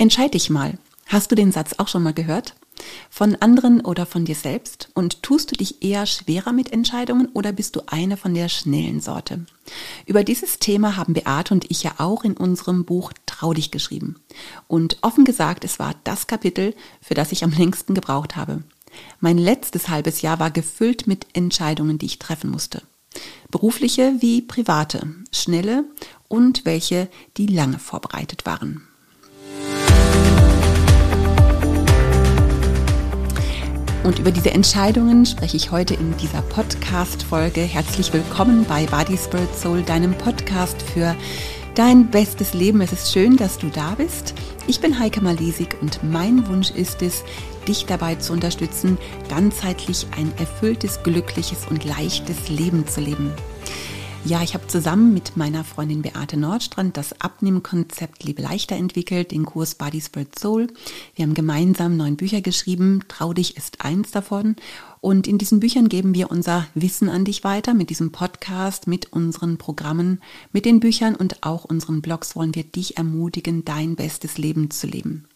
Entscheid dich mal. Hast du den Satz auch schon mal gehört? Von anderen oder von dir selbst? Und tust du dich eher schwerer mit Entscheidungen oder bist du eine von der schnellen Sorte? Über dieses Thema haben Beate und ich ja auch in unserem Buch Trau dich geschrieben. Und offen gesagt, es war das Kapitel, für das ich am längsten gebraucht habe. Mein letztes halbes Jahr war gefüllt mit Entscheidungen, die ich treffen musste. Berufliche wie private, schnelle und welche, die lange vorbereitet waren. Und über diese Entscheidungen spreche ich heute in dieser Podcast-Folge. Herzlich willkommen bei Body Spirit Soul, deinem Podcast für dein bestes Leben. Es ist schön, dass du da bist. Ich bin Heike Malisig und mein Wunsch ist es, dich dabei zu unterstützen, ganzheitlich ein erfülltes, glückliches und leichtes Leben zu leben. Ja, ich habe zusammen mit meiner Freundin Beate Nordstrand das Abnehmkonzept Liebe leichter entwickelt, den Kurs Body Spirit Soul. Wir haben gemeinsam neun Bücher geschrieben. Trau dich ist eins davon. Und in diesen Büchern geben wir unser Wissen an dich weiter. Mit diesem Podcast, mit unseren Programmen, mit den Büchern und auch unseren Blogs wollen wir dich ermutigen, dein bestes Leben zu leben.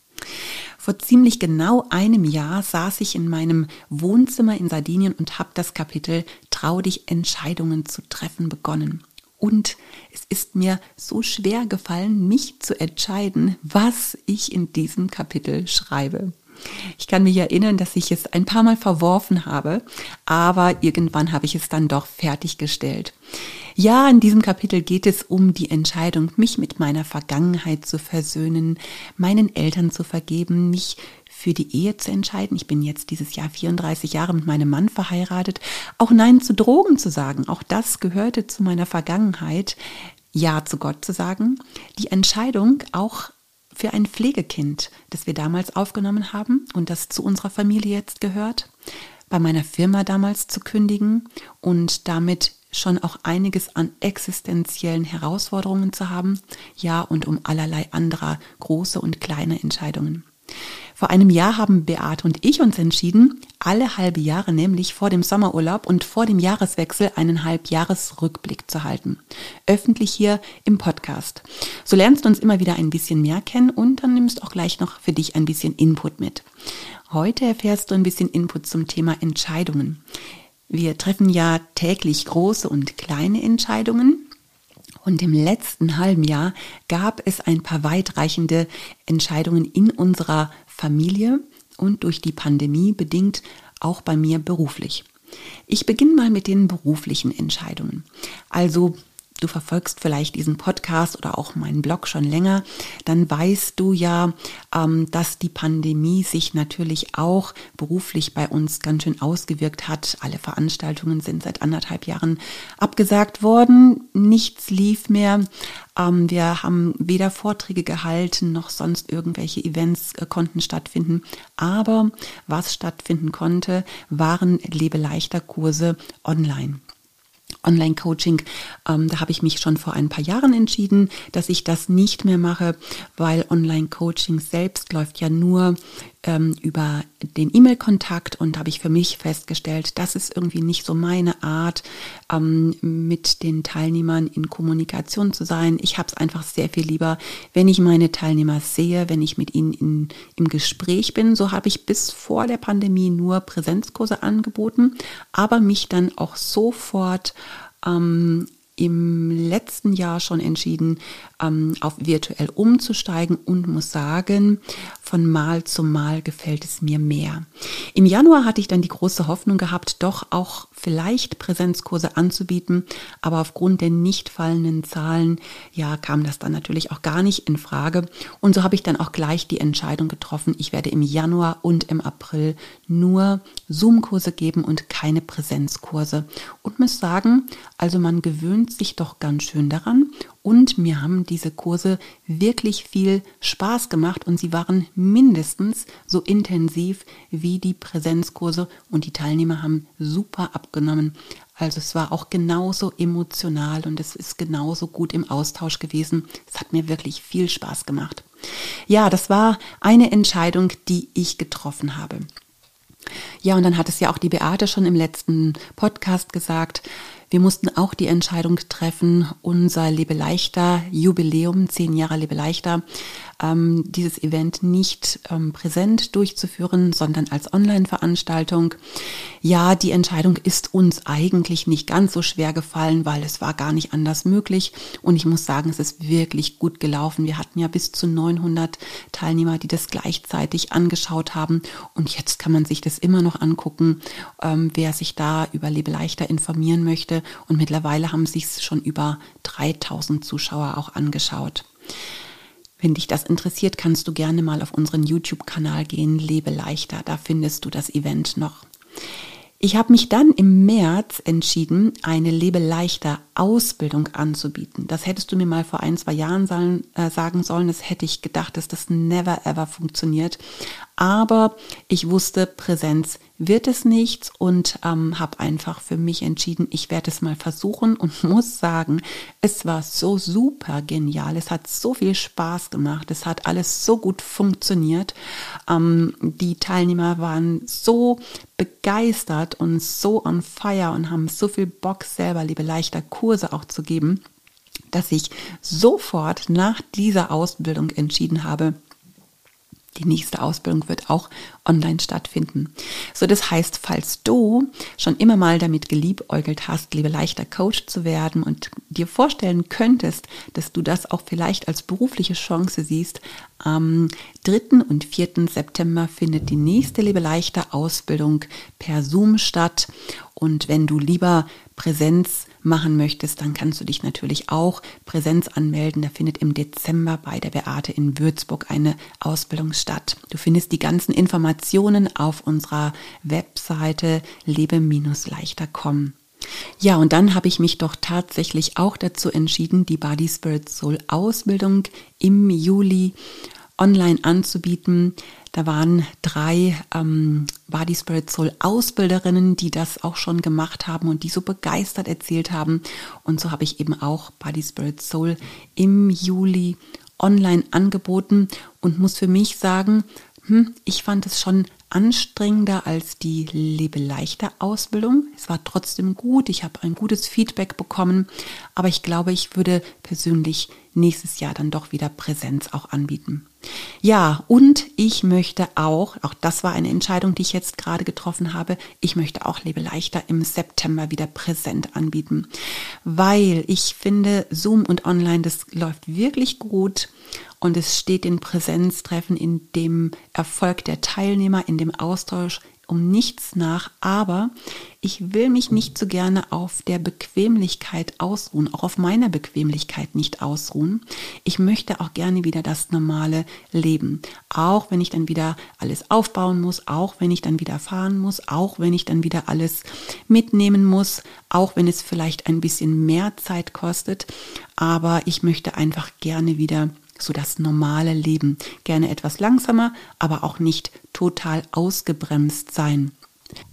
Vor ziemlich genau einem Jahr saß ich in meinem Wohnzimmer in Sardinien und habe das Kapitel Trau dich Entscheidungen zu treffen begonnen. Und es ist mir so schwer gefallen, mich zu entscheiden, was ich in diesem Kapitel schreibe. Ich kann mich erinnern, dass ich es ein paar Mal verworfen habe, aber irgendwann habe ich es dann doch fertiggestellt. Ja, in diesem Kapitel geht es um die Entscheidung, mich mit meiner Vergangenheit zu versöhnen, meinen Eltern zu vergeben, mich für die Ehe zu entscheiden. Ich bin jetzt dieses Jahr 34 Jahre mit meinem Mann verheiratet. Auch Nein zu Drogen zu sagen, auch das gehörte zu meiner Vergangenheit. Ja zu Gott zu sagen. Die Entscheidung auch für ein Pflegekind, das wir damals aufgenommen haben und das zu unserer Familie jetzt gehört, bei meiner Firma damals zu kündigen und damit schon auch einiges an existenziellen Herausforderungen zu haben, ja und um allerlei anderer große und kleine Entscheidungen. Vor einem Jahr haben Beate und ich uns entschieden, alle halbe Jahre, nämlich vor dem Sommerurlaub und vor dem Jahreswechsel, einen Halbjahresrückblick zu halten. Öffentlich hier im Podcast. So lernst du uns immer wieder ein bisschen mehr kennen und dann nimmst auch gleich noch für dich ein bisschen Input mit. Heute erfährst du ein bisschen Input zum Thema Entscheidungen. Wir treffen ja täglich große und kleine Entscheidungen. Und im letzten halben Jahr gab es ein paar weitreichende Entscheidungen in unserer Familie und durch die Pandemie bedingt auch bei mir beruflich. Ich beginne mal mit den beruflichen Entscheidungen. Also du verfolgst vielleicht diesen Podcast oder auch meinen Blog schon länger, dann weißt du ja, ähm, dass die Pandemie sich natürlich auch beruflich bei uns ganz schön ausgewirkt hat. Alle Veranstaltungen sind seit anderthalb Jahren abgesagt worden, nichts lief mehr. Ähm, wir haben weder Vorträge gehalten noch sonst irgendwelche Events äh, konnten stattfinden. Aber was stattfinden konnte, waren Lebeleichter Kurse online. Online-Coaching, ähm, da habe ich mich schon vor ein paar Jahren entschieden, dass ich das nicht mehr mache, weil Online-Coaching selbst läuft ja nur ähm, über den E-Mail-Kontakt und habe ich für mich festgestellt, das ist irgendwie nicht so meine Art, ähm, mit den Teilnehmern in Kommunikation zu sein. Ich habe es einfach sehr viel lieber, wenn ich meine Teilnehmer sehe, wenn ich mit ihnen in, im Gespräch bin. So habe ich bis vor der Pandemie nur Präsenzkurse angeboten, aber mich dann auch sofort ähm, im letzten Jahr schon entschieden, ähm, auf virtuell umzusteigen und muss sagen, von Mal zu Mal gefällt es mir mehr. Im Januar hatte ich dann die große Hoffnung gehabt, doch auch vielleicht Präsenzkurse anzubieten, aber aufgrund der nicht fallenden Zahlen, ja, kam das dann natürlich auch gar nicht in Frage. Und so habe ich dann auch gleich die Entscheidung getroffen, ich werde im Januar und im April nur Zoom-Kurse geben und keine Präsenzkurse. Und muss sagen, also man gewöhnt sich doch ganz schön daran und mir haben diese Kurse wirklich viel Spaß gemacht und sie waren mindestens so intensiv wie die Präsenzkurse und die Teilnehmer haben super abgenommen. Also es war auch genauso emotional und es ist genauso gut im Austausch gewesen. Es hat mir wirklich viel Spaß gemacht. Ja, das war eine Entscheidung, die ich getroffen habe. Ja, und dann hat es ja auch die Beate schon im letzten Podcast gesagt. Wir mussten auch die Entscheidung treffen, unser Lebe leichter Jubiläum, zehn Jahre Lebe leichter, ähm, dieses Event nicht ähm, präsent durchzuführen, sondern als Online-Veranstaltung. Ja, die Entscheidung ist uns eigentlich nicht ganz so schwer gefallen, weil es war gar nicht anders möglich. Und ich muss sagen, es ist wirklich gut gelaufen. Wir hatten ja bis zu 900 Teilnehmer, die das gleichzeitig angeschaut haben. Und jetzt kann man sich das immer noch angucken, ähm, wer sich da über Lebe leichter informieren möchte. Und mittlerweile haben sich schon über 3000 Zuschauer auch angeschaut. Wenn dich das interessiert, kannst du gerne mal auf unseren YouTube-Kanal gehen, Lebe leichter. Da findest du das Event noch. Ich habe mich dann im März entschieden, eine Lebe leichter Ausbildung anzubieten. Das hättest du mir mal vor ein, zwei Jahren äh, sagen sollen. Das hätte ich gedacht, dass das never ever funktioniert. Aber ich wusste, Präsenz wird es nichts und ähm, habe einfach für mich entschieden, ich werde es mal versuchen und muss sagen, es war so super genial. Es hat so viel Spaß gemacht. Es hat alles so gut funktioniert. Ähm, die Teilnehmer waren so begeistert und so on fire und haben so viel Bock selber, liebe leichter Kurse auch zu geben, dass ich sofort nach dieser Ausbildung entschieden habe, die nächste Ausbildung wird auch online stattfinden. So, das heißt, falls du schon immer mal damit geliebäugelt hast, liebe leichter Coach zu werden und dir vorstellen könntest, dass du das auch vielleicht als berufliche Chance siehst, am 3. und 4. September findet die nächste Liebe leichter Ausbildung per Zoom statt. Und wenn du lieber Präsenz machen möchtest, dann kannst du dich natürlich auch Präsenz anmelden. Da findet im Dezember bei der Beate in Würzburg eine Ausbildung statt. Du findest die ganzen Informationen auf unserer Webseite lebe-leichter.com. Ja, und dann habe ich mich doch tatsächlich auch dazu entschieden, die Body Spirit Soul Ausbildung im Juli online anzubieten. Da waren drei ähm, Body Spirit Soul Ausbilderinnen, die das auch schon gemacht haben und die so begeistert erzählt haben. Und so habe ich eben auch Body Spirit Soul im Juli online angeboten und muss für mich sagen, hm, ich fand es schon anstrengender als die Lebe leichter Ausbildung. Es war trotzdem gut, ich habe ein gutes Feedback bekommen, aber ich glaube, ich würde persönlich nächstes Jahr dann doch wieder Präsenz auch anbieten. Ja, und ich möchte auch, auch das war eine Entscheidung, die ich jetzt gerade getroffen habe, ich möchte auch Lebe leichter im September wieder präsent anbieten, weil ich finde, Zoom und Online, das läuft wirklich gut und es steht in Präsenztreffen, in dem Erfolg der Teilnehmer, in dem Austausch um nichts nach, aber ich will mich nicht so gerne auf der Bequemlichkeit ausruhen, auch auf meiner Bequemlichkeit nicht ausruhen. Ich möchte auch gerne wieder das normale Leben, auch wenn ich dann wieder alles aufbauen muss, auch wenn ich dann wieder fahren muss, auch wenn ich dann wieder alles mitnehmen muss, auch wenn es vielleicht ein bisschen mehr Zeit kostet, aber ich möchte einfach gerne wieder so das normale Leben. Gerne etwas langsamer, aber auch nicht total ausgebremst sein.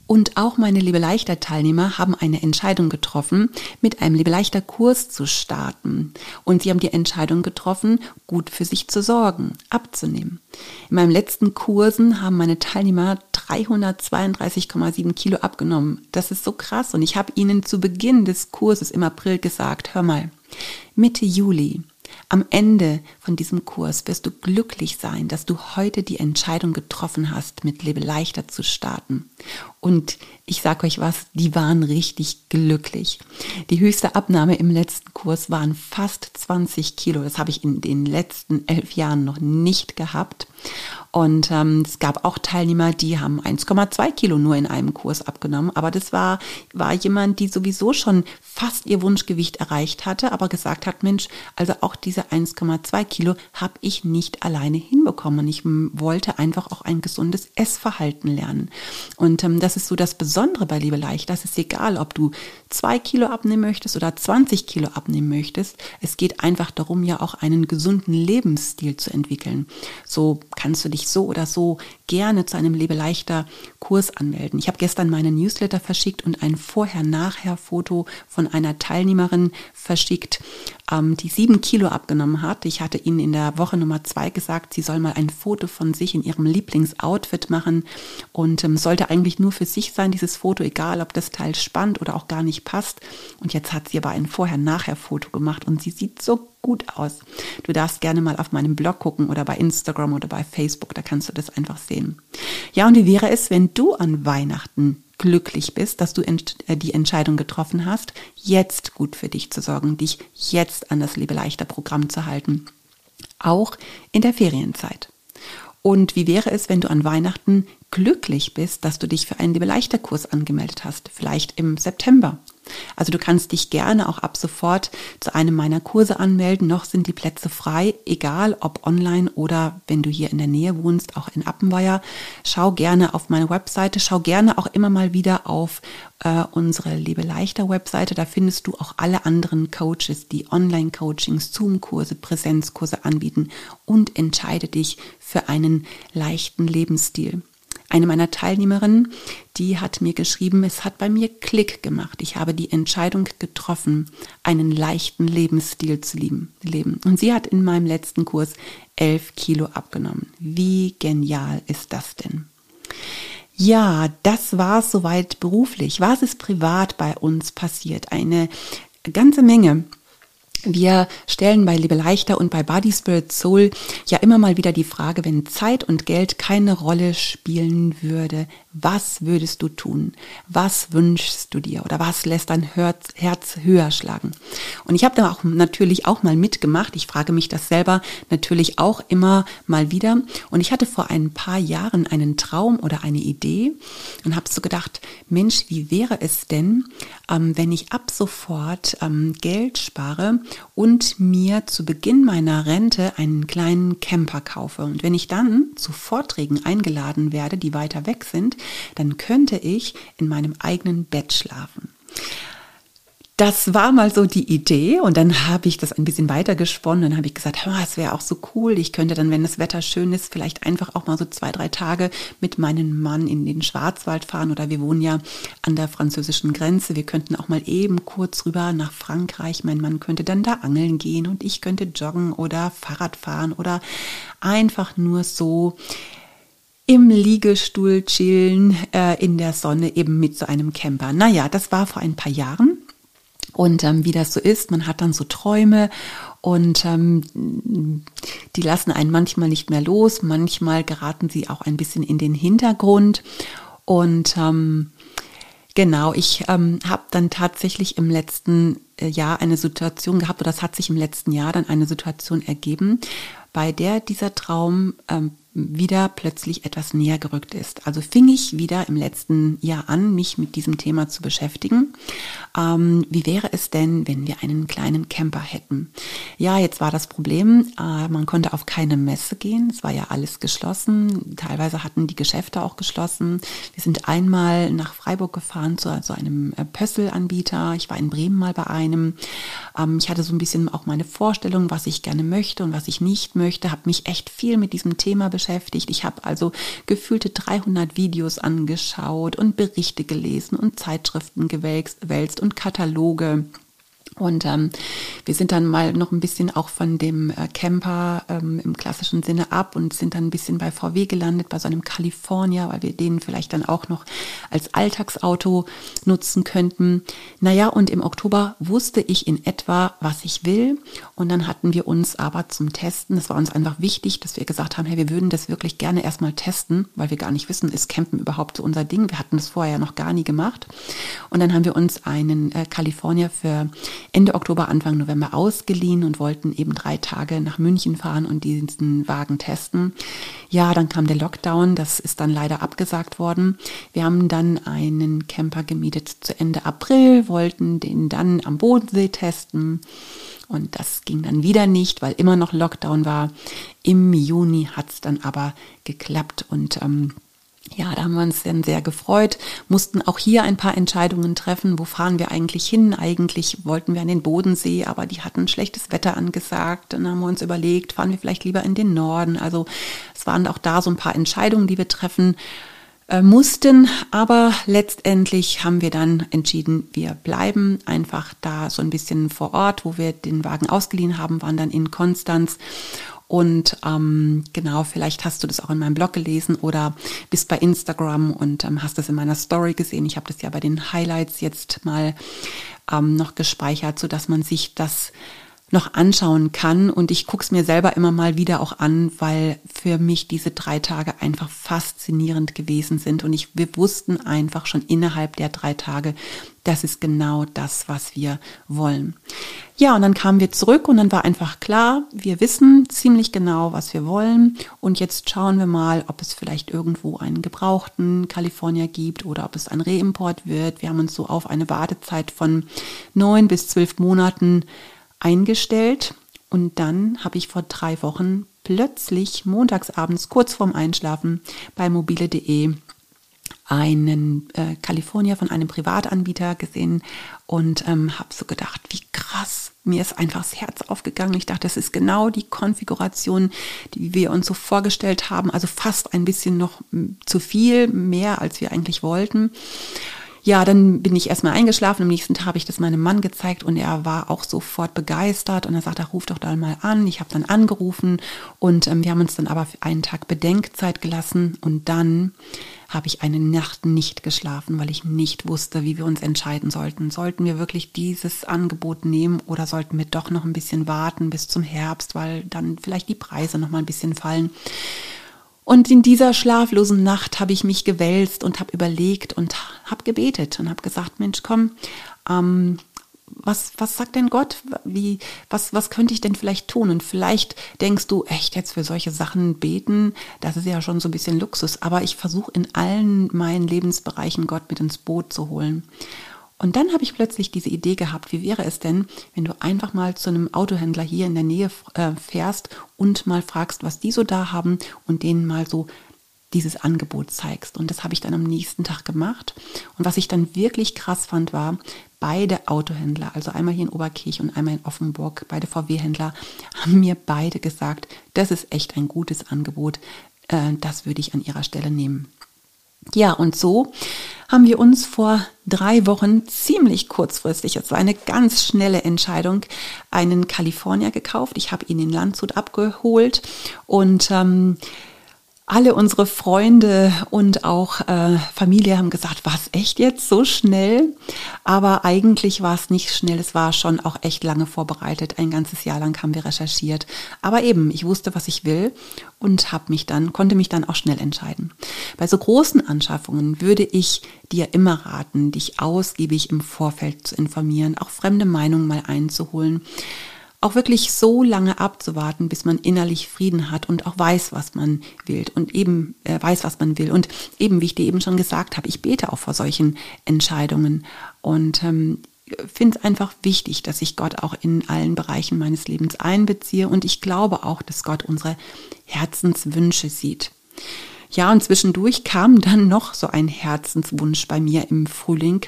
Und auch meine Liebe leichter Teilnehmer haben eine Entscheidung getroffen, mit einem Liebe leichter Kurs zu starten. Und sie haben die Entscheidung getroffen, gut für sich zu sorgen, abzunehmen. In meinen letzten Kursen haben meine Teilnehmer 332,7 Kilo abgenommen. Das ist so krass. Und ich habe ihnen zu Beginn des Kurses im April gesagt, hör mal, Mitte Juli am Ende von diesem Kurs wirst du glücklich sein, dass du heute die Entscheidung getroffen hast, mit Lebe leichter zu starten. Und ich sage euch was, die waren richtig glücklich. Die höchste Abnahme im letzten Kurs waren fast 20 Kilo. Das habe ich in den letzten elf Jahren noch nicht gehabt. Und ähm, es gab auch Teilnehmer, die haben 1,2 Kilo nur in einem Kurs abgenommen. Aber das war, war jemand, die sowieso schon fast ihr Wunschgewicht erreicht hatte, aber gesagt hat, Mensch, also auch diese 1,2 Kilo habe ich nicht alleine hinbekommen. Ich wollte einfach auch ein gesundes Essverhalten lernen. Und ähm, das ist so das Besondere bei Liebe Leicht. Das ist egal, ob du zwei Kilo abnehmen möchtest oder 20 Kilo abnehmen möchtest. Es geht einfach darum, ja auch einen gesunden Lebensstil zu entwickeln. So kannst du dich so oder so gerne zu einem Lebeleichter Kurs anmelden. Ich habe gestern meine Newsletter verschickt und ein Vorher-Nachher-Foto von einer Teilnehmerin verschickt, ähm, die sieben Kilo abgenommen hat. Ich hatte Ihnen in der Woche Nummer zwei gesagt, sie soll mal ein Foto von sich in ihrem Lieblingsoutfit machen und ähm, sollte eigentlich nur für sich sein, dieses Foto, egal ob das Teil spannt oder auch gar nicht passt. Und jetzt hat sie aber ein Vorher-Nachher-Foto gemacht und sie sieht so gut aus. Du darfst gerne mal auf meinem Blog gucken oder bei Instagram oder bei Facebook, da kannst du das einfach sehen. Ja, und wie wäre es, wenn du an Weihnachten glücklich bist, dass du äh, die Entscheidung getroffen hast, jetzt gut für dich zu sorgen, dich jetzt an das Lebe leichter Programm zu halten, auch in der Ferienzeit. Und wie wäre es, wenn du an Weihnachten glücklich bist, dass du dich für einen Lebe leichter Kurs angemeldet hast, vielleicht im September also du kannst dich gerne auch ab sofort zu einem meiner Kurse anmelden. Noch sind die Plätze frei, egal ob online oder wenn du hier in der Nähe wohnst, auch in Appenweier. Schau gerne auf meine Webseite, schau gerne auch immer mal wieder auf äh, unsere Liebe leichter Webseite. Da findest du auch alle anderen Coaches, die Online-Coachings, Zoom-Kurse, Präsenzkurse anbieten und entscheide dich für einen leichten Lebensstil. Eine meiner Teilnehmerinnen, die hat mir geschrieben, es hat bei mir Klick gemacht. Ich habe die Entscheidung getroffen, einen leichten Lebensstil zu leben. Und sie hat in meinem letzten Kurs elf Kilo abgenommen. Wie genial ist das denn? Ja, das war soweit beruflich. Was ist privat bei uns passiert? Eine ganze Menge. Wir stellen bei Liebe Leichter und bei Body Spirit Soul ja immer mal wieder die Frage, wenn Zeit und Geld keine Rolle spielen würde, was würdest du tun? Was wünschst du dir? Oder was lässt dein Herz höher schlagen? Und ich habe da auch natürlich auch mal mitgemacht. Ich frage mich das selber natürlich auch immer mal wieder. Und ich hatte vor ein paar Jahren einen Traum oder eine Idee und habe so gedacht, Mensch, wie wäre es denn, ähm, wenn ich ab sofort ähm, Geld spare und mir zu Beginn meiner Rente einen kleinen Camper kaufe? Und wenn ich dann zu Vorträgen eingeladen werde, die weiter weg sind, dann könnte ich in meinem eigenen Bett schlafen. Das war mal so die Idee und dann habe ich das ein bisschen weiter gesponnen. Dann habe ich gesagt, es wäre auch so cool. Ich könnte dann, wenn das Wetter schön ist, vielleicht einfach auch mal so zwei, drei Tage mit meinem Mann in den Schwarzwald fahren oder wir wohnen ja an der französischen Grenze. Wir könnten auch mal eben kurz rüber nach Frankreich. Mein Mann könnte dann da angeln gehen und ich könnte joggen oder Fahrrad fahren oder einfach nur so im Liegestuhl chillen äh, in der Sonne eben mit so einem Camper. Naja, das war vor ein paar Jahren. Und ähm, wie das so ist, man hat dann so Träume und ähm, die lassen einen manchmal nicht mehr los, manchmal geraten sie auch ein bisschen in den Hintergrund. Und ähm, genau, ich ähm, habe dann tatsächlich im letzten äh, Jahr eine Situation gehabt, oder das hat sich im letzten Jahr dann eine Situation ergeben, bei der dieser Traum ähm, wieder plötzlich etwas näher gerückt ist. Also fing ich wieder im letzten Jahr an, mich mit diesem Thema zu beschäftigen. Ähm, wie wäre es denn, wenn wir einen kleinen Camper hätten? Ja, jetzt war das Problem, äh, man konnte auf keine Messe gehen. Es war ja alles geschlossen. Teilweise hatten die Geschäfte auch geschlossen. Wir sind einmal nach Freiburg gefahren zu also einem äh, Pösselanbieter. Ich war in Bremen mal bei einem. Ähm, ich hatte so ein bisschen auch meine Vorstellung, was ich gerne möchte und was ich nicht möchte. Habe mich echt viel mit diesem Thema beschäftigt beschäftigt. Ich habe also gefühlte 300 Videos angeschaut und Berichte gelesen und Zeitschriften gewälzt und Kataloge. Und ähm, wir sind dann mal noch ein bisschen auch von dem äh, Camper ähm, im klassischen Sinne ab und sind dann ein bisschen bei VW gelandet, bei so einem California, weil wir den vielleicht dann auch noch als Alltagsauto nutzen könnten. Naja, und im Oktober wusste ich in etwa, was ich will. Und dann hatten wir uns aber zum Testen, das war uns einfach wichtig, dass wir gesagt haben, hey, wir würden das wirklich gerne erstmal testen, weil wir gar nicht wissen, ist Campen überhaupt so unser Ding. Wir hatten das vorher noch gar nie gemacht. Und dann haben wir uns einen äh, California für Ende Oktober, Anfang November ausgeliehen und wollten eben drei Tage nach München fahren und diesen Wagen testen. Ja, dann kam der Lockdown, das ist dann leider abgesagt worden. Wir haben dann einen Camper gemietet zu Ende April, wollten den dann am Bodensee testen. Und das ging dann wieder nicht, weil immer noch Lockdown war. Im Juni hat es dann aber geklappt und ähm, ja, da haben wir uns dann sehr gefreut, mussten auch hier ein paar Entscheidungen treffen. Wo fahren wir eigentlich hin? Eigentlich wollten wir an den Bodensee, aber die hatten schlechtes Wetter angesagt. Dann haben wir uns überlegt, fahren wir vielleicht lieber in den Norden. Also es waren auch da so ein paar Entscheidungen, die wir treffen äh, mussten. Aber letztendlich haben wir dann entschieden, wir bleiben einfach da so ein bisschen vor Ort, wo wir den Wagen ausgeliehen haben, waren dann in Konstanz und ähm, genau, vielleicht hast du das auch in meinem Blog gelesen oder bist bei Instagram und ähm, hast das in meiner Story gesehen. Ich habe das ja bei den Highlights jetzt mal ähm, noch gespeichert, so dass man sich das noch anschauen kann. Und ich gucke es mir selber immer mal wieder auch an, weil für mich diese drei Tage einfach faszinierend gewesen sind. Und ich, wir wussten einfach schon innerhalb der drei Tage, das ist genau das, was wir wollen. Ja, und dann kamen wir zurück und dann war einfach klar, wir wissen ziemlich genau, was wir wollen. Und jetzt schauen wir mal, ob es vielleicht irgendwo einen gebrauchten Kalifornier gibt oder ob es ein Reimport wird. Wir haben uns so auf eine Wartezeit von neun bis zwölf Monaten eingestellt und dann habe ich vor drei Wochen plötzlich montagsabends kurz vorm Einschlafen bei mobile.de einen äh, Kalifornier von einem Privatanbieter gesehen und ähm, habe so gedacht, wie krass, mir ist einfach das Herz aufgegangen. Ich dachte, das ist genau die Konfiguration, die wir uns so vorgestellt haben, also fast ein bisschen noch zu viel, mehr als wir eigentlich wollten. Ja, dann bin ich erstmal eingeschlafen. Am nächsten Tag habe ich das meinem Mann gezeigt und er war auch sofort begeistert und er sagte, ruf doch da mal an. Ich habe dann angerufen und ähm, wir haben uns dann aber einen Tag Bedenkzeit gelassen und dann habe ich eine Nacht nicht geschlafen, weil ich nicht wusste, wie wir uns entscheiden sollten. Sollten wir wirklich dieses Angebot nehmen oder sollten wir doch noch ein bisschen warten bis zum Herbst, weil dann vielleicht die Preise noch mal ein bisschen fallen. Und in dieser schlaflosen Nacht habe ich mich gewälzt und habe überlegt und habe gebetet und habe gesagt, Mensch, komm, ähm, was, was sagt denn Gott? Wie, was, was könnte ich denn vielleicht tun? Und vielleicht denkst du, echt jetzt für solche Sachen beten, das ist ja schon so ein bisschen Luxus. Aber ich versuche in allen meinen Lebensbereichen Gott mit ins Boot zu holen. Und dann habe ich plötzlich diese Idee gehabt, wie wäre es denn, wenn du einfach mal zu einem Autohändler hier in der Nähe äh, fährst und mal fragst, was die so da haben und denen mal so dieses Angebot zeigst. Und das habe ich dann am nächsten Tag gemacht. Und was ich dann wirklich krass fand, war, beide Autohändler, also einmal hier in Oberkirch und einmal in Offenburg, beide VW-Händler, haben mir beide gesagt, das ist echt ein gutes Angebot. Äh, das würde ich an ihrer Stelle nehmen. Ja, und so haben wir uns vor drei Wochen ziemlich kurzfristig, es war eine ganz schnelle Entscheidung, einen Kalifornier gekauft. Ich habe ihn in Landshut abgeholt und ähm, alle unsere Freunde und auch äh, Familie haben gesagt, was echt jetzt so schnell? Aber eigentlich war es nicht schnell, es war schon auch echt lange vorbereitet. Ein ganzes Jahr lang haben wir recherchiert. Aber eben, ich wusste, was ich will und habe mich dann, konnte mich dann auch schnell entscheiden. Bei so großen Anschaffungen würde ich dir immer raten, dich ausgiebig im Vorfeld zu informieren, auch fremde Meinungen mal einzuholen auch wirklich so lange abzuwarten, bis man innerlich Frieden hat und auch weiß, was man will und eben äh, weiß, was man will. Und eben, wie ich dir eben schon gesagt habe, ich bete auch vor solchen Entscheidungen und ähm, finde es einfach wichtig, dass ich Gott auch in allen Bereichen meines Lebens einbeziehe und ich glaube auch, dass Gott unsere Herzenswünsche sieht. Ja, und zwischendurch kam dann noch so ein Herzenswunsch bei mir im Frühling.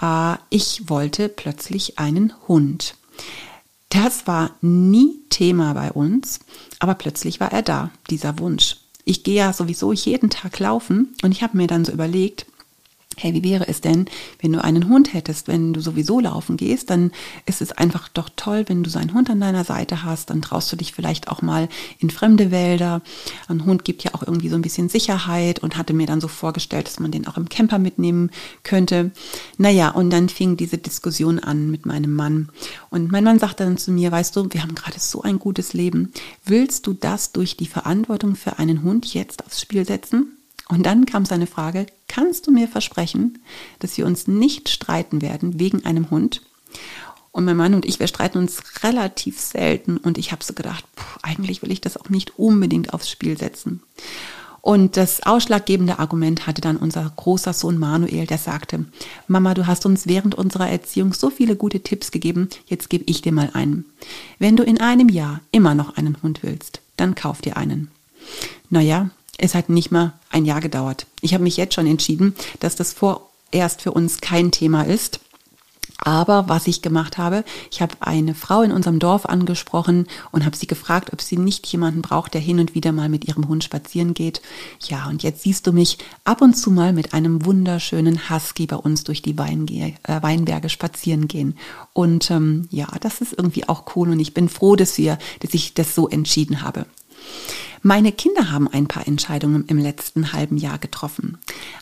Äh, ich wollte plötzlich einen Hund. Das war nie Thema bei uns, aber plötzlich war er da, dieser Wunsch. Ich gehe ja sowieso jeden Tag laufen und ich habe mir dann so überlegt, hey, wie wäre es denn, wenn du einen Hund hättest, wenn du sowieso laufen gehst, dann ist es einfach doch toll, wenn du so einen Hund an deiner Seite hast, dann traust du dich vielleicht auch mal in fremde Wälder. Ein Hund gibt ja auch irgendwie so ein bisschen Sicherheit und hatte mir dann so vorgestellt, dass man den auch im Camper mitnehmen könnte. Naja, und dann fing diese Diskussion an mit meinem Mann. Und mein Mann sagte dann zu mir, weißt du, wir haben gerade so ein gutes Leben. Willst du das durch die Verantwortung für einen Hund jetzt aufs Spiel setzen? Und dann kam seine Frage, kannst du mir versprechen, dass wir uns nicht streiten werden wegen einem Hund? Und mein Mann und ich, wir streiten uns relativ selten. Und ich habe so gedacht, pff, eigentlich will ich das auch nicht unbedingt aufs Spiel setzen. Und das ausschlaggebende Argument hatte dann unser großer Sohn Manuel, der sagte, Mama, du hast uns während unserer Erziehung so viele gute Tipps gegeben, jetzt gebe ich dir mal einen. Wenn du in einem Jahr immer noch einen Hund willst, dann kauf dir einen. Naja, es hat nicht mal ein Jahr gedauert. Ich habe mich jetzt schon entschieden, dass das vorerst für uns kein Thema ist. Aber was ich gemacht habe, ich habe eine Frau in unserem Dorf angesprochen und habe sie gefragt, ob sie nicht jemanden braucht, der hin und wieder mal mit ihrem Hund spazieren geht. Ja, und jetzt siehst du mich ab und zu mal mit einem wunderschönen Husky bei uns durch die Weinge äh, Weinberge spazieren gehen. Und ähm, ja, das ist irgendwie auch cool und ich bin froh, dass wir, dass ich das so entschieden habe. Meine Kinder haben ein paar Entscheidungen im letzten halben Jahr getroffen.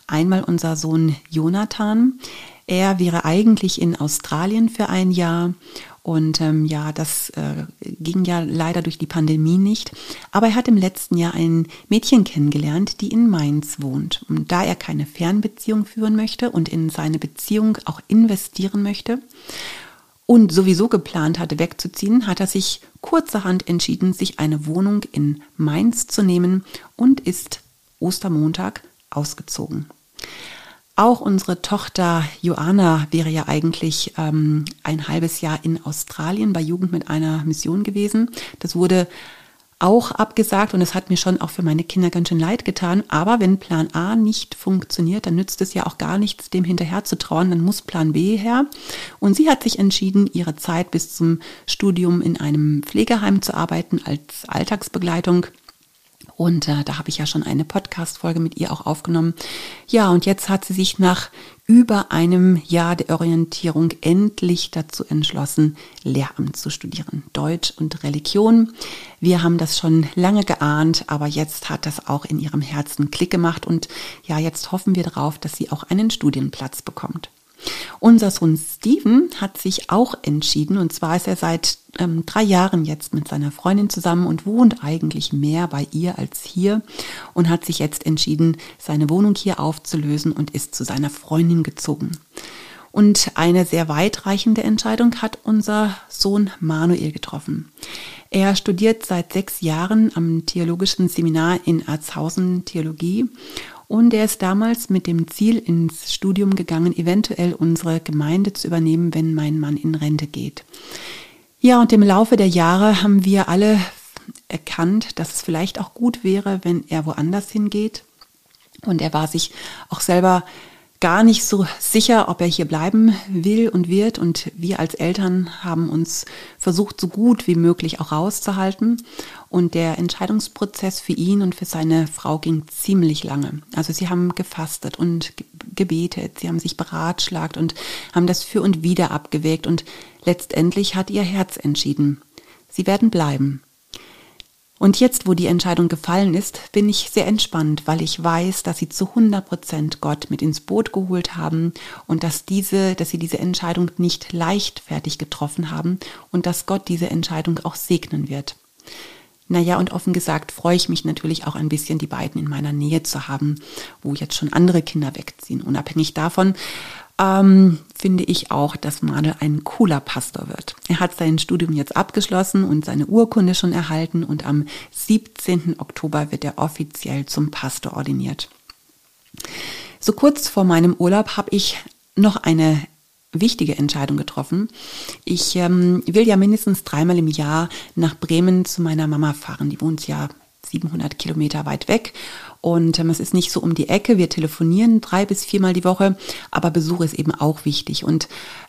Einmal unser Sohn Jonathan. Er wäre eigentlich in Australien für ein Jahr und ähm, ja, das äh, ging ja leider durch die Pandemie nicht. Aber er hat im letzten Jahr ein Mädchen kennengelernt, die in Mainz wohnt. Und da er keine Fernbeziehung führen möchte und in seine Beziehung auch investieren möchte und sowieso geplant hatte, wegzuziehen, hat er sich kurzerhand entschieden, sich eine Wohnung in Mainz zu nehmen und ist Ostermontag ausgezogen. Auch unsere Tochter Joanna wäre ja eigentlich ähm, ein halbes Jahr in Australien bei Jugend mit einer Mission gewesen. Das wurde auch abgesagt und es hat mir schon auch für meine Kinder ganz schön leid getan. Aber wenn Plan A nicht funktioniert, dann nützt es ja auch gar nichts, dem hinterher zu trauen. Dann muss Plan B her. Und sie hat sich entschieden, ihre Zeit bis zum Studium in einem Pflegeheim zu arbeiten als Alltagsbegleitung. Und äh, da habe ich ja schon eine Podcast-Folge mit ihr auch aufgenommen. Ja, und jetzt hat sie sich nach über einem Jahr der Orientierung endlich dazu entschlossen, Lehramt zu studieren. Deutsch und Religion. Wir haben das schon lange geahnt, aber jetzt hat das auch in ihrem Herzen Klick gemacht und ja, jetzt hoffen wir darauf, dass sie auch einen Studienplatz bekommt. Unser Sohn Steven hat sich auch entschieden, und zwar ist er seit ähm, drei Jahren jetzt mit seiner Freundin zusammen und wohnt eigentlich mehr bei ihr als hier und hat sich jetzt entschieden, seine Wohnung hier aufzulösen und ist zu seiner Freundin gezogen. Und eine sehr weitreichende Entscheidung hat unser Sohn Manuel getroffen. Er studiert seit sechs Jahren am Theologischen Seminar in Erzhausen Theologie und er ist damals mit dem Ziel ins Studium gegangen, eventuell unsere Gemeinde zu übernehmen, wenn mein Mann in Rente geht. Ja, und im Laufe der Jahre haben wir alle erkannt, dass es vielleicht auch gut wäre, wenn er woanders hingeht. Und er war sich auch selber gar nicht so sicher, ob er hier bleiben will und wird. Und wir als Eltern haben uns versucht, so gut wie möglich auch rauszuhalten. Und der Entscheidungsprozess für ihn und für seine Frau ging ziemlich lange. Also sie haben gefastet und gebetet, sie haben sich beratschlagt und haben das für und wieder abgewägt. Und letztendlich hat ihr Herz entschieden. Sie werden bleiben. Und jetzt, wo die Entscheidung gefallen ist, bin ich sehr entspannt, weil ich weiß, dass sie zu 100 Prozent Gott mit ins Boot geholt haben und dass diese, dass sie diese Entscheidung nicht leichtfertig getroffen haben und dass Gott diese Entscheidung auch segnen wird. Naja, und offen gesagt freue ich mich natürlich auch ein bisschen, die beiden in meiner Nähe zu haben, wo jetzt schon andere Kinder wegziehen. Unabhängig davon ähm, finde ich auch, dass Manuel ein cooler Pastor wird. Er hat sein Studium jetzt abgeschlossen und seine Urkunde schon erhalten und am 17. Oktober wird er offiziell zum Pastor ordiniert. So kurz vor meinem Urlaub habe ich noch eine wichtige Entscheidung getroffen. Ich ähm, will ja mindestens dreimal im Jahr nach Bremen zu meiner Mama fahren. Die wohnt ja 700 Kilometer weit weg und ähm, es ist nicht so um die Ecke. Wir telefonieren drei bis viermal die Woche, aber Besuch ist eben auch wichtig. Und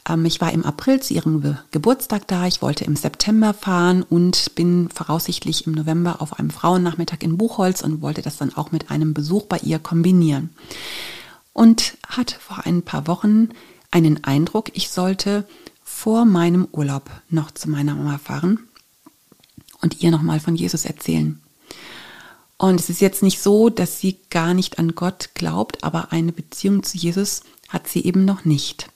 ähm, ich war im April zu ihrem Ge Geburtstag da. Ich wollte im September fahren und bin voraussichtlich im November auf einem Frauennachmittag in Buchholz und wollte das dann auch mit einem Besuch bei ihr kombinieren. Und hatte vor ein paar Wochen einen Eindruck, ich sollte vor meinem Urlaub noch zu meiner Mama fahren und ihr nochmal von Jesus erzählen. Und es ist jetzt nicht so, dass sie gar nicht an Gott glaubt, aber eine Beziehung zu Jesus hat sie eben noch nicht.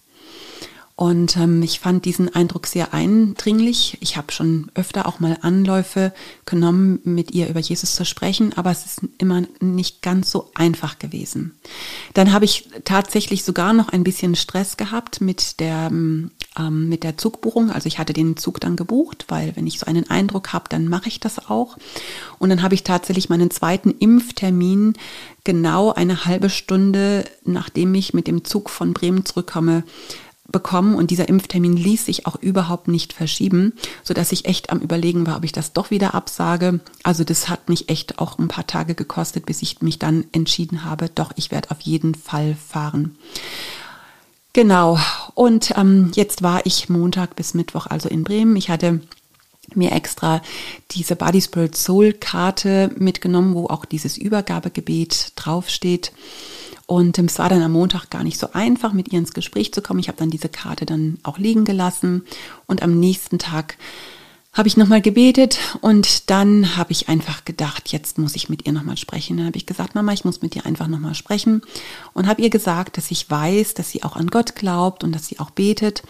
Und ähm, ich fand diesen Eindruck sehr eindringlich. Ich habe schon öfter auch mal Anläufe genommen, mit ihr über Jesus zu sprechen, aber es ist immer nicht ganz so einfach gewesen. Dann habe ich tatsächlich sogar noch ein bisschen Stress gehabt mit der, ähm, mit der Zugbuchung. Also ich hatte den Zug dann gebucht, weil wenn ich so einen Eindruck habe, dann mache ich das auch. Und dann habe ich tatsächlich meinen zweiten Impftermin genau eine halbe Stunde, nachdem ich mit dem Zug von Bremen zurückkomme, bekommen und dieser Impftermin ließ sich auch überhaupt nicht verschieben, so dass ich echt am überlegen war, ob ich das doch wieder absage. Also das hat mich echt auch ein paar Tage gekostet, bis ich mich dann entschieden habe, doch ich werde auf jeden Fall fahren. Genau. Und ähm, jetzt war ich Montag bis Mittwoch also in Bremen. Ich hatte mir extra diese Body Spirit Soul Karte mitgenommen, wo auch dieses Übergabegebet draufsteht. Und es war dann am Montag gar nicht so einfach, mit ihr ins Gespräch zu kommen. Ich habe dann diese Karte dann auch liegen gelassen. Und am nächsten Tag habe ich nochmal gebetet und dann habe ich einfach gedacht, jetzt muss ich mit ihr nochmal sprechen. Dann habe ich gesagt, Mama, ich muss mit dir einfach nochmal sprechen und habe ihr gesagt, dass ich weiß, dass sie auch an Gott glaubt und dass sie auch betet,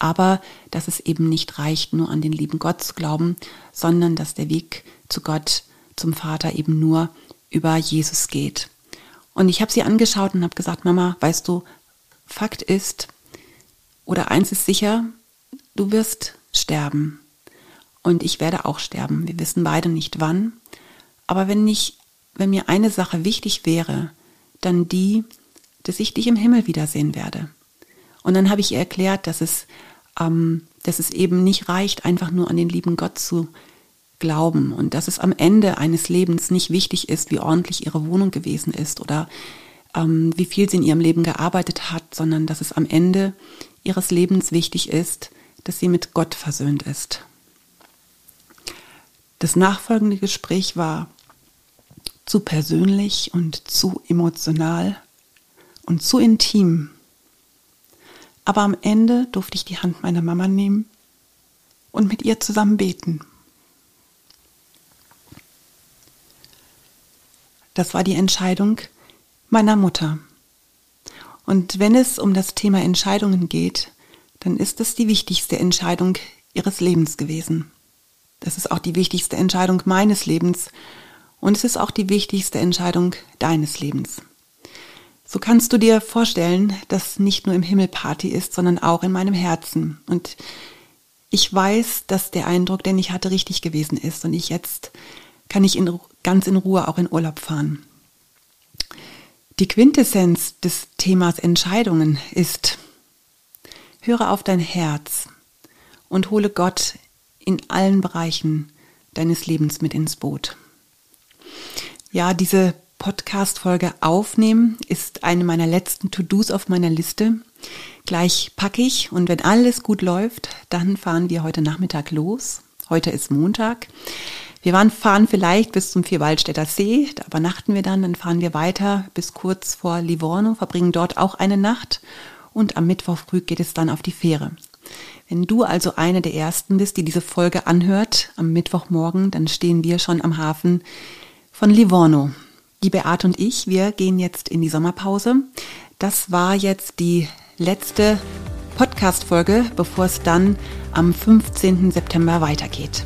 aber dass es eben nicht reicht, nur an den lieben Gott zu glauben, sondern dass der Weg zu Gott, zum Vater eben nur über Jesus geht. Und ich habe sie angeschaut und habe gesagt, Mama, weißt du, Fakt ist, oder eins ist sicher, du wirst sterben. Und ich werde auch sterben. Wir wissen beide nicht wann. Aber wenn ich, wenn mir eine Sache wichtig wäre, dann die, dass ich dich im Himmel wiedersehen werde. Und dann habe ich ihr erklärt, dass es ähm, dass es eben nicht reicht, einfach nur an den lieben Gott zu glauben und dass es am Ende eines Lebens nicht wichtig ist, wie ordentlich ihre Wohnung gewesen ist oder ähm, wie viel sie in ihrem Leben gearbeitet hat, sondern dass es am Ende ihres Lebens wichtig ist, dass sie mit Gott versöhnt ist. Das nachfolgende Gespräch war zu persönlich und zu emotional und zu intim, aber am Ende durfte ich die Hand meiner Mama nehmen und mit ihr zusammen beten. Das war die Entscheidung meiner Mutter. Und wenn es um das Thema Entscheidungen geht, dann ist es die wichtigste Entscheidung ihres Lebens gewesen. Das ist auch die wichtigste Entscheidung meines Lebens und es ist auch die wichtigste Entscheidung deines Lebens. So kannst du dir vorstellen, dass nicht nur im Himmel Party ist, sondern auch in meinem Herzen. Und ich weiß, dass der Eindruck, den ich hatte, richtig gewesen ist. Und ich jetzt kann ich in, ganz in Ruhe auch in Urlaub fahren. Die Quintessenz des Themas Entscheidungen ist, höre auf dein Herz und hole Gott in allen Bereichen deines Lebens mit ins Boot. Ja, diese Podcast-Folge aufnehmen ist eine meiner letzten To-Dos auf meiner Liste. Gleich packe ich und wenn alles gut läuft, dann fahren wir heute Nachmittag los. Heute ist Montag. Wir waren, fahren vielleicht bis zum Vierwaldstätter See, da übernachten wir dann, dann fahren wir weiter bis kurz vor Livorno, verbringen dort auch eine Nacht und am Mittwoch früh geht es dann auf die Fähre. Wenn du also eine der ersten bist, die diese Folge anhört, am Mittwochmorgen, dann stehen wir schon am Hafen von Livorno. Die Beate und ich, wir gehen jetzt in die Sommerpause. Das war jetzt die letzte Podcast-Folge, bevor es dann am 15. September weitergeht.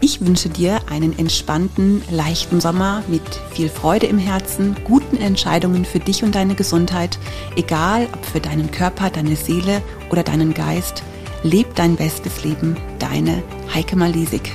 Ich wünsche dir einen entspannten, leichten Sommer mit viel Freude im Herzen, guten Entscheidungen für dich und deine Gesundheit, egal ob für deinen Körper, deine Seele oder deinen Geist. Leb dein bestes Leben, deine Heike Malisik.